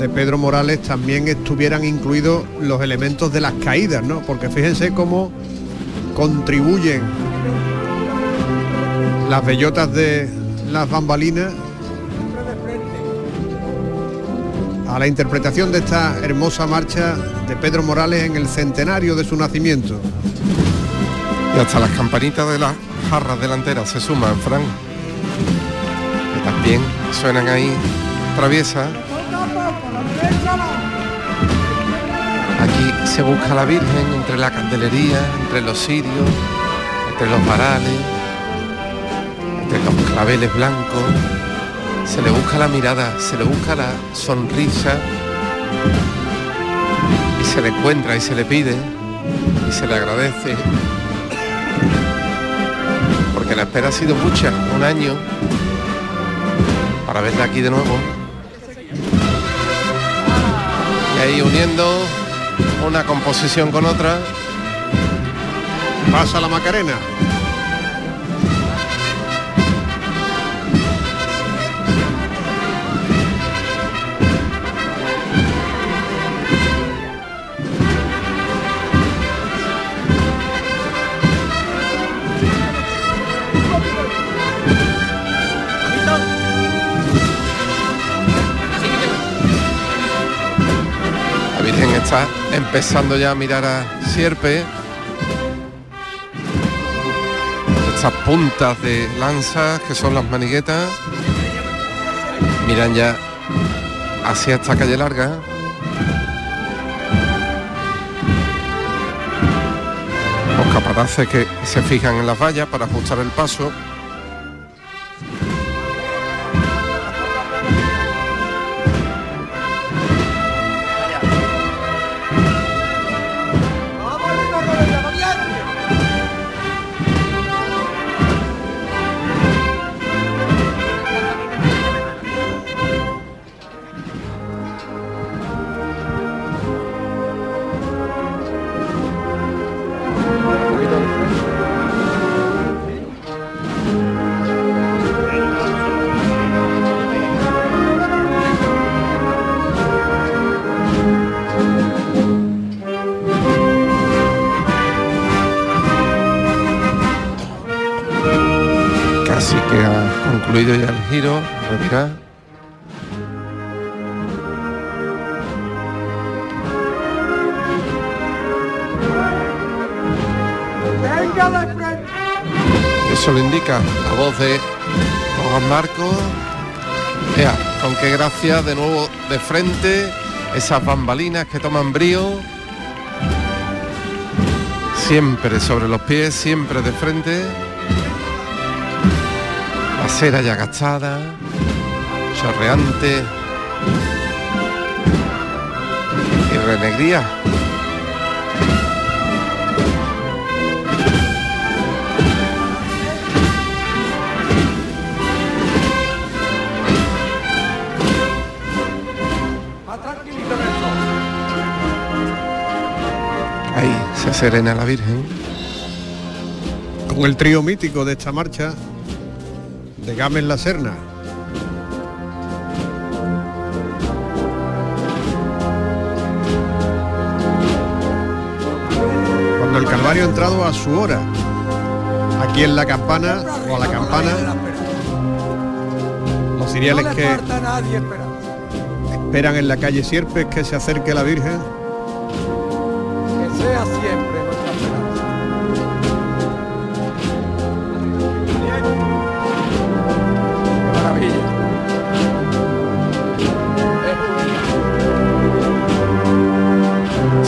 de Pedro Morales también estuvieran incluidos los elementos de las caídas, ¿no? Porque fíjense cómo contribuyen las bellotas de las bambalinas a la interpretación de esta hermosa marcha de Pedro Morales en el centenario de su nacimiento. Y hasta las campanitas de las jarras delanteras se suman, Fran. También suenan ahí traviesas. Aquí se busca la Virgen entre la candelería, entre los cirios, entre los varales, entre los claveles blancos. Se le busca la mirada, se le busca la sonrisa y se le encuentra y se le pide y se le agradece porque la espera ha sido mucha, un año, para verla aquí de nuevo. Y ahí uniendo una composición con otra. Pasa la Macarena. Empezando ya a mirar a Sierpe. Estas puntas de lanzas que son las maniguetas. Miran ya hacia esta calle larga. Los capataces que se fijan en las vallas para ajustar el paso. Con qué gracia de nuevo de frente, esas bambalinas que toman brío. Siempre sobre los pies, siempre de frente. La cera ya gastada, chorreante. Y renegría. Serena la Virgen. Con el trío mítico de esta marcha de Gámez La Serna. Cuando el Calvario ha entrado a su hora, aquí en la campana o a la campana, los ciriales le que esperan en la calle Sierpes que se acerque la Virgen. Que sea siempre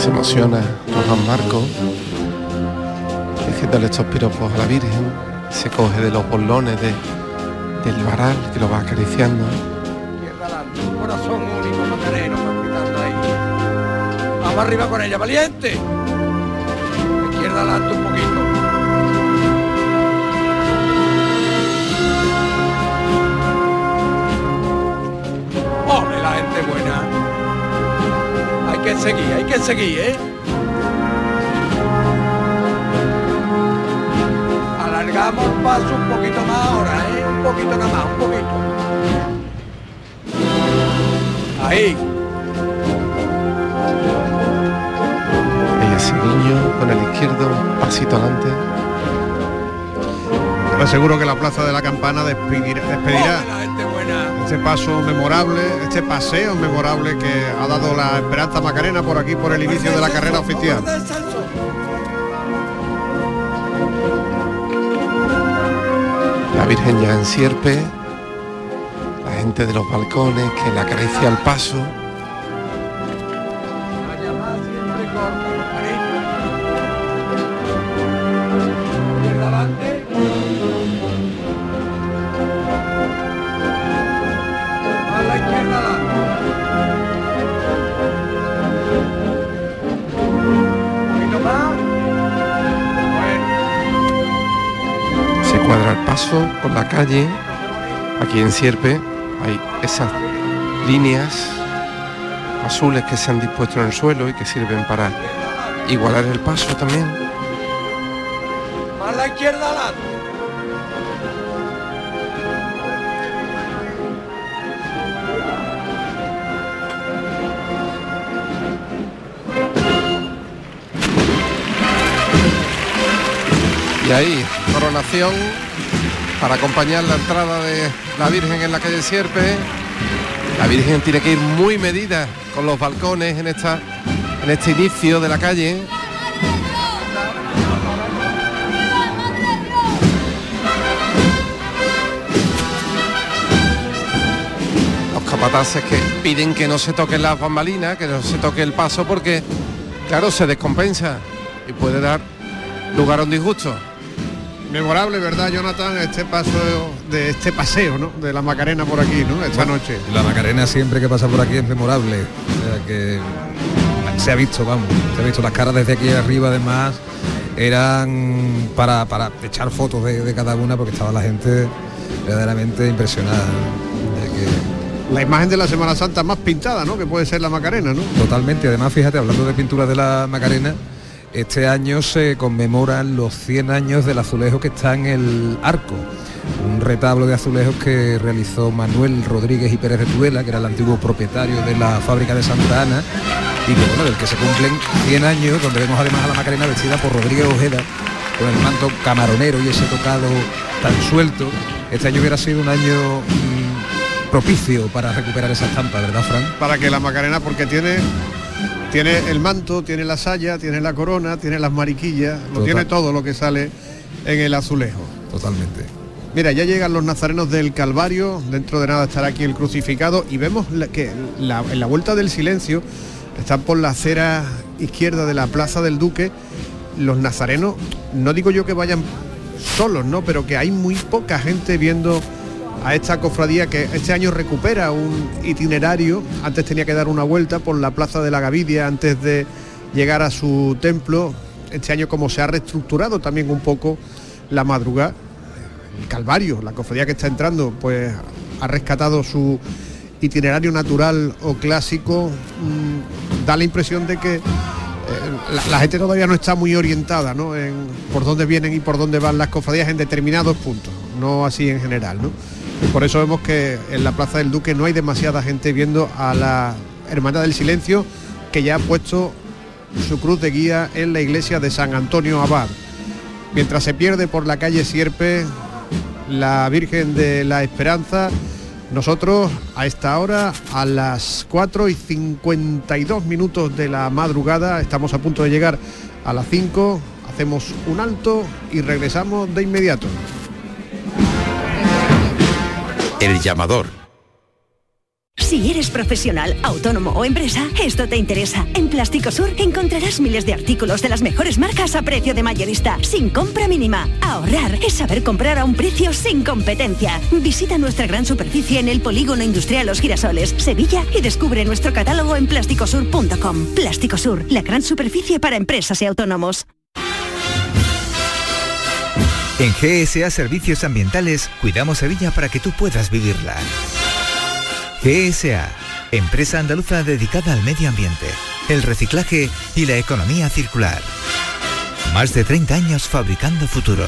Se emociona Juan Marco, diciéndole estos piropos a la Virgen, se coge de los bolones de, del varal que lo va acariciando. Corazón único, macareno, ahí. Vamos arriba con ella, valiente. Izquierda adelante un poquito. ¡Ole, la gente buena! Hay que seguir, hay que seguir, ¿eh? Alargamos el paso un poquito más ahora, ¿eh? Un poquito nada más, un poquito. Ahí. Ella ese niño con el izquierdo, un pasito adelante. Te aseguro que la Plaza de la Campana despedirá, despedirá este paso memorable, este paseo memorable que ha dado la Esperanza Macarena por aquí por el inicio de la carrera oficial. La Virgen ya en sierpe, la gente de los balcones que le acaricia el paso. Paso por la calle. Aquí en Sierpe hay esas líneas azules que se han dispuesto en el suelo y que sirven para igualar el paso también. Más la izquierda adelante. Y ahí, coronación para acompañar la entrada de la Virgen en la calle Sierpe. La Virgen tiene que ir muy medida con los balcones en este inicio de la calle. Los capataces que piden que no se toquen las bambalinas, que no se toque el paso porque, claro, se descompensa y puede dar lugar a un disgusto. Memorable, ¿verdad, Jonathan? Este paso de este paseo, ¿no? De la Macarena por aquí, ¿no? Esta noche. La Macarena siempre que pasa por aquí es memorable. O sea que se ha visto, vamos, se ha visto las caras desde aquí arriba además eran para, para echar fotos de, de cada una porque estaba la gente verdaderamente impresionada. La imagen de la Semana Santa más pintada, ¿no? Que puede ser la Macarena, ¿no? Totalmente, además fíjate, hablando de pintura de la Macarena, este año se conmemoran los 100 años del azulejo que está en el arco, un retablo de azulejos que realizó Manuel Rodríguez y Pérez de Tudela, que era el antiguo propietario de la fábrica de Santa Ana, y que bueno, del que se cumplen 100 años, donde vemos además a la Macarena vestida por Rodríguez Ojeda, con el manto camaronero y ese tocado tan suelto. Este año hubiera sido un año mm, propicio para recuperar esa estampa, ¿verdad, Fran? Para que la Macarena, porque tiene tiene el manto, tiene la saya, tiene la corona, tiene las mariquillas, lo tiene todo lo que sale en el azulejo. Totalmente. Mira, ya llegan los nazarenos del Calvario, dentro de nada estará aquí el crucificado y vemos que la- en la vuelta del silencio están por la acera izquierda de la Plaza del Duque los nazarenos, no digo yo que vayan solos, ¿no? Pero que hay muy poca gente viendo a esta cofradía que este año recupera un itinerario. Antes tenía que dar una vuelta por la Plaza de la Gavidia antes de llegar a su templo. Este año como se ha reestructurado también un poco la madrugada. El Calvario, la cofradía que está entrando, pues ha rescatado su itinerario natural o clásico. Mm, da la impresión de que eh, la, gente todavía no está muy orientada ¿no? en por dónde vienen y por dónde van las cofradías en determinados puntos, no así en general. ¿no? Por eso vemos que en la Plaza del Duque no hay demasiada gente viendo a la Hermandad del Silencio que ya ha puesto su cruz de guía en la iglesia de San Antonio Abad. Mientras se pierde por la calle Sierpe la Virgen de la Esperanza, nosotros a esta hora, a las 4 y 52 minutos de la madrugada, estamos a punto de llegar a las 5, hacemos un alto y regresamos de inmediato. El llamador. Si eres profesional, autónomo o empresa, esto te interesa. En Plástico Sur encontrarás miles de artículos de las mejores marcas a precio de mayorista, sin compra mínima. Ahorrar es saber comprar a un precio sin competencia. Visita nuestra gran superficie en el Polígono Industrial Los Girasoles, Sevilla y descubre nuestro catálogo en plásticosur.com. Plástico Sur, la gran superficie para empresas y autónomos. En GSA Servicios Ambientales cuidamos Sevilla para que tú puedas vivirla. GSA, empresa andaluza dedicada al medio ambiente, el reciclaje y la economía circular. Más de 30 años fabricando futuro.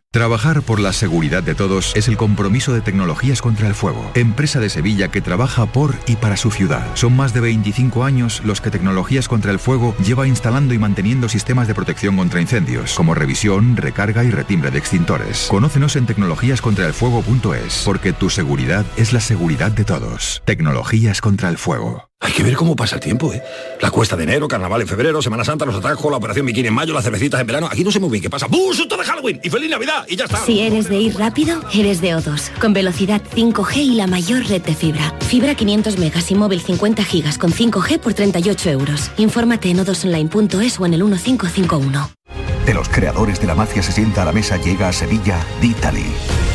Trabajar por la seguridad de todos es el compromiso de Tecnologías contra el Fuego, empresa de Sevilla que trabaja por y para su ciudad. Son más de 25 años los que Tecnologías contra el Fuego lleva instalando y manteniendo sistemas de protección contra incendios, como revisión, recarga y retimbre de extintores. Conócenos en tecnologíascontraelfuego.es, porque tu seguridad es la seguridad de todos. Tecnologías contra el Fuego. Hay que ver cómo pasa el tiempo, ¿eh? La cuesta de enero, carnaval en febrero, Semana Santa, los atajos, la operación bikini en mayo, las cervecitas en verano. Aquí no sé muy bien qué pasa. ¡Bum! ¡Susto de Halloween! ¡Y feliz Navidad! Y ya está. Si eres de ir rápido, eres de O2, con velocidad 5G y la mayor red de fibra. Fibra 500 megas y móvil 50 gigas con 5G por 38 euros. Infórmate en odosonline.es o en el 1551. De los creadores de la mafia se sienta a la mesa llega a Sevilla D'Italy.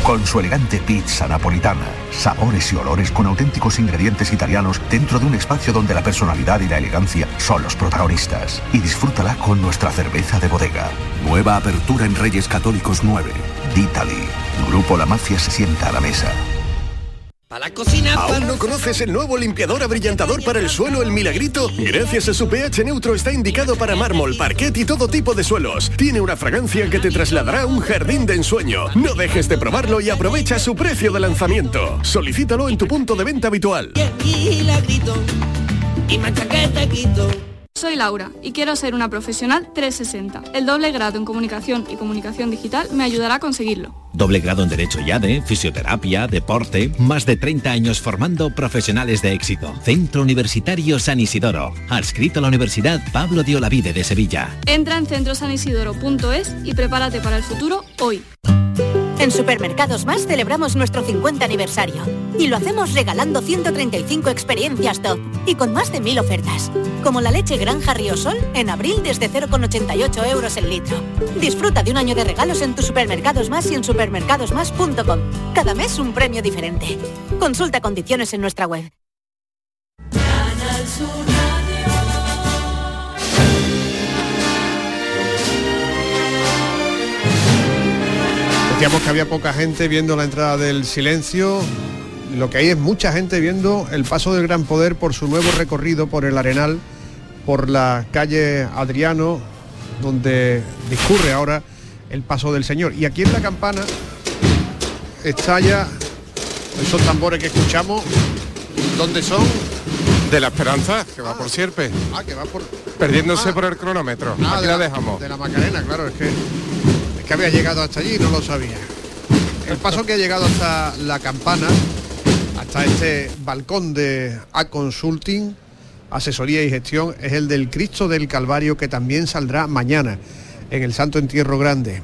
Con su elegante pizza napolitana, sabores y olores con auténticos ingredientes italianos dentro de un espacio donde la personalidad y la elegancia son los protagonistas. Y disfrútala con nuestra cerveza de bodega. Nueva apertura en Reyes Católicos 9. D'Italy. Grupo La Mafia se sienta a la mesa. Para la cocina. ¿Aún no conoces el nuevo limpiador abrillantador para el suelo El Milagrito? Gracias a su pH neutro está indicado para mármol, parquet y todo tipo de suelos. Tiene una fragancia que te trasladará a un jardín de ensueño. No dejes de probarlo y aprovecha su precio de lanzamiento. Solicítalo en tu punto de venta habitual. Milagrito. Y. Soy Laura y quiero ser una profesional 360. El doble grado en comunicación y comunicación digital me ayudará a conseguirlo. Doble grado en Derecho y ADE, Fisioterapia, Deporte, más de 30 años formando profesionales de éxito. Centro Universitario San Isidoro, adscrito a la Universidad Pablo de Olavide de Sevilla. Entra en centrosanisidoro.es y prepárate para el futuro hoy. En Supermercados Más celebramos nuestro 50 aniversario y lo hacemos regalando 135 experiencias top y con más de 1000 ofertas, como la leche Granja Sol en abril desde 0,88 euros el litro. Disfruta de un año de regalos en tus Supermercados Más y en supermercadosmás.com. Cada mes un premio diferente. Consulta condiciones en nuestra web. Decíamos que había poca gente viendo la entrada del silencio. Lo que hay es mucha gente viendo el paso del Gran Poder por su nuevo recorrido por el Arenal, por la calle Adriano, donde discurre ahora el paso del Señor. Y aquí en la campana estalla esos tambores que escuchamos. ¿Dónde son? De la Esperanza, que va por Sierpe. Ah, que va por... Perdiéndose por el cronómetro. Ah, aquí de la dejamos. De la Macarena, claro, es que que había llegado hasta allí no lo sabía. El paso que ha llegado hasta la campana, hasta este balcón de A Consulting, asesoría y gestión, es el del Cristo del Calvario que también saldrá mañana en el Santo Entierro Grande.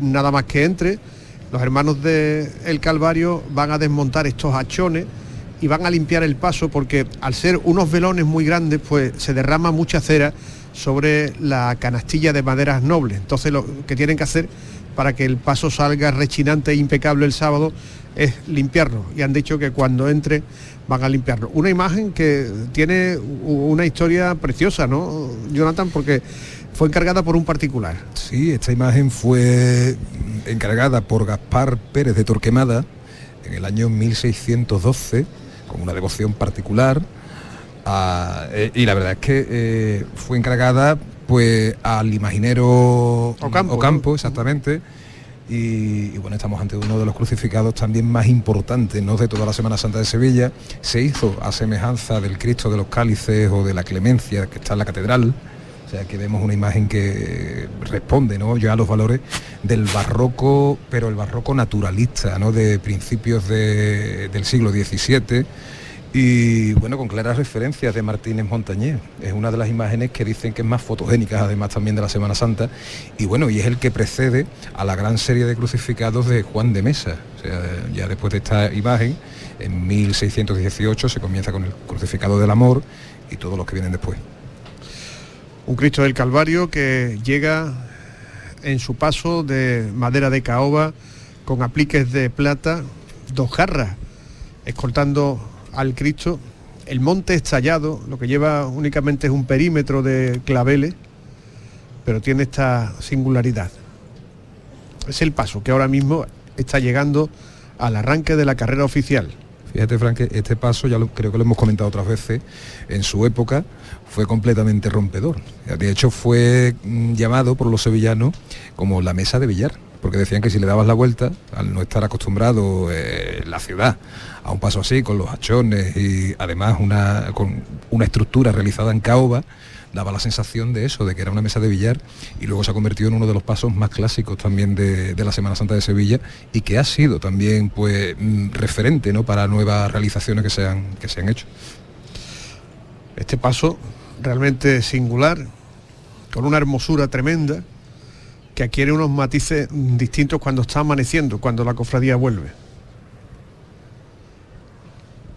Nada más que entre, los hermanos del el Calvario van a desmontar estos hachones y van a limpiar el paso porque al ser unos velones muy grandes, pues se derrama mucha cera sobre la canastilla de maderas nobles. Entonces lo que tienen que hacer para que el paso salga rechinante e impecable el sábado es limpiarlo. Y han dicho que cuando entre van a limpiarlo. Una imagen que tiene una historia preciosa, ¿no, Jonathan? Porque fue encargada por un particular. Sí, esta imagen fue encargada por Gaspar Pérez de Torquemada en el año 1612, con una devoción particular eh, y la verdad es que eh, fue encargada pues al imaginero Ocampo, exactamente. Y, bueno, estamos ante uno de los crucificados también más importantes ¿no? de toda la Semana Santa de Sevilla. Se hizo a semejanza del Cristo de los Cálices o de la Clemencia que está en la catedral. O sea que vemos una imagen que responde ¿no? ya a los valores del barroco, pero el barroco naturalista, ¿no? de principios del siglo XVII y bueno, con claras referencias de Martínez Montañés. Es una de las imágenes que dicen que es más fotogénica, además también de la Semana Santa. Y bueno, y es el que precede a la gran serie de crucificados de Juan de Mesa. O sea, ya después de esta imagen, en 1618 se comienza con el crucificado del amor y todos los que vienen después. Un Cristo del Calvario que llega en su paso de madera de caoba con apliques de plata, dos jarras, escoltando al Cristo. El monte estallado, lo que lleva únicamente es un perímetro de claveles, pero tiene esta singularidad. Es el paso que ahora mismo está llegando al arranque de la carrera oficial. Fíjate, Frank, este paso, ya lo, creo que lo hemos comentado otras veces, en su época fue completamente rompedor. De hecho, fue mm, llamado por los sevillanos como la mesa de billar, porque decían que si le dabas la vuelta, al no estar acostumbrado eh, la ciudad a un paso así, con los hachones y además una, con una estructura realizada en caoba, daba la sensación de eso, de que era una mesa de billar y luego se ha convertido en uno de los pasos más clásicos también de, la Semana Santa de Sevilla y que ha sido también pues mm, referente ¿no? para nuevas realizaciones que se que se han hecho. Este paso realmente singular, con una hermosura tremenda, que adquiere unos matices distintos cuando está amaneciendo, cuando la cofradía vuelve.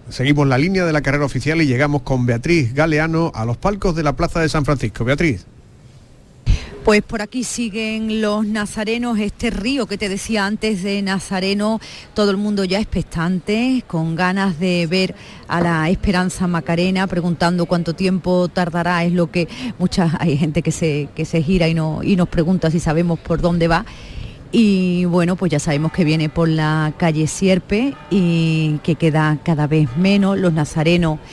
Seguimos la línea de la carrera oficial y llegamos con Beatriz Galeano a los palcos de la Plaza de San Francisco. Beatriz. Pues por aquí siguen los nazarenos, este río que te decía antes de Nazareno, todo el mundo ya expectante, con ganas de ver a la Esperanza Macarena, preguntando cuánto tiempo tardará, es lo que mucha hay gente que se, que se gira y, no, y nos pregunta si sabemos por dónde va y bueno, pues ya sabemos que viene por la calle Sierpe y que queda cada vez menos. Los nazarenos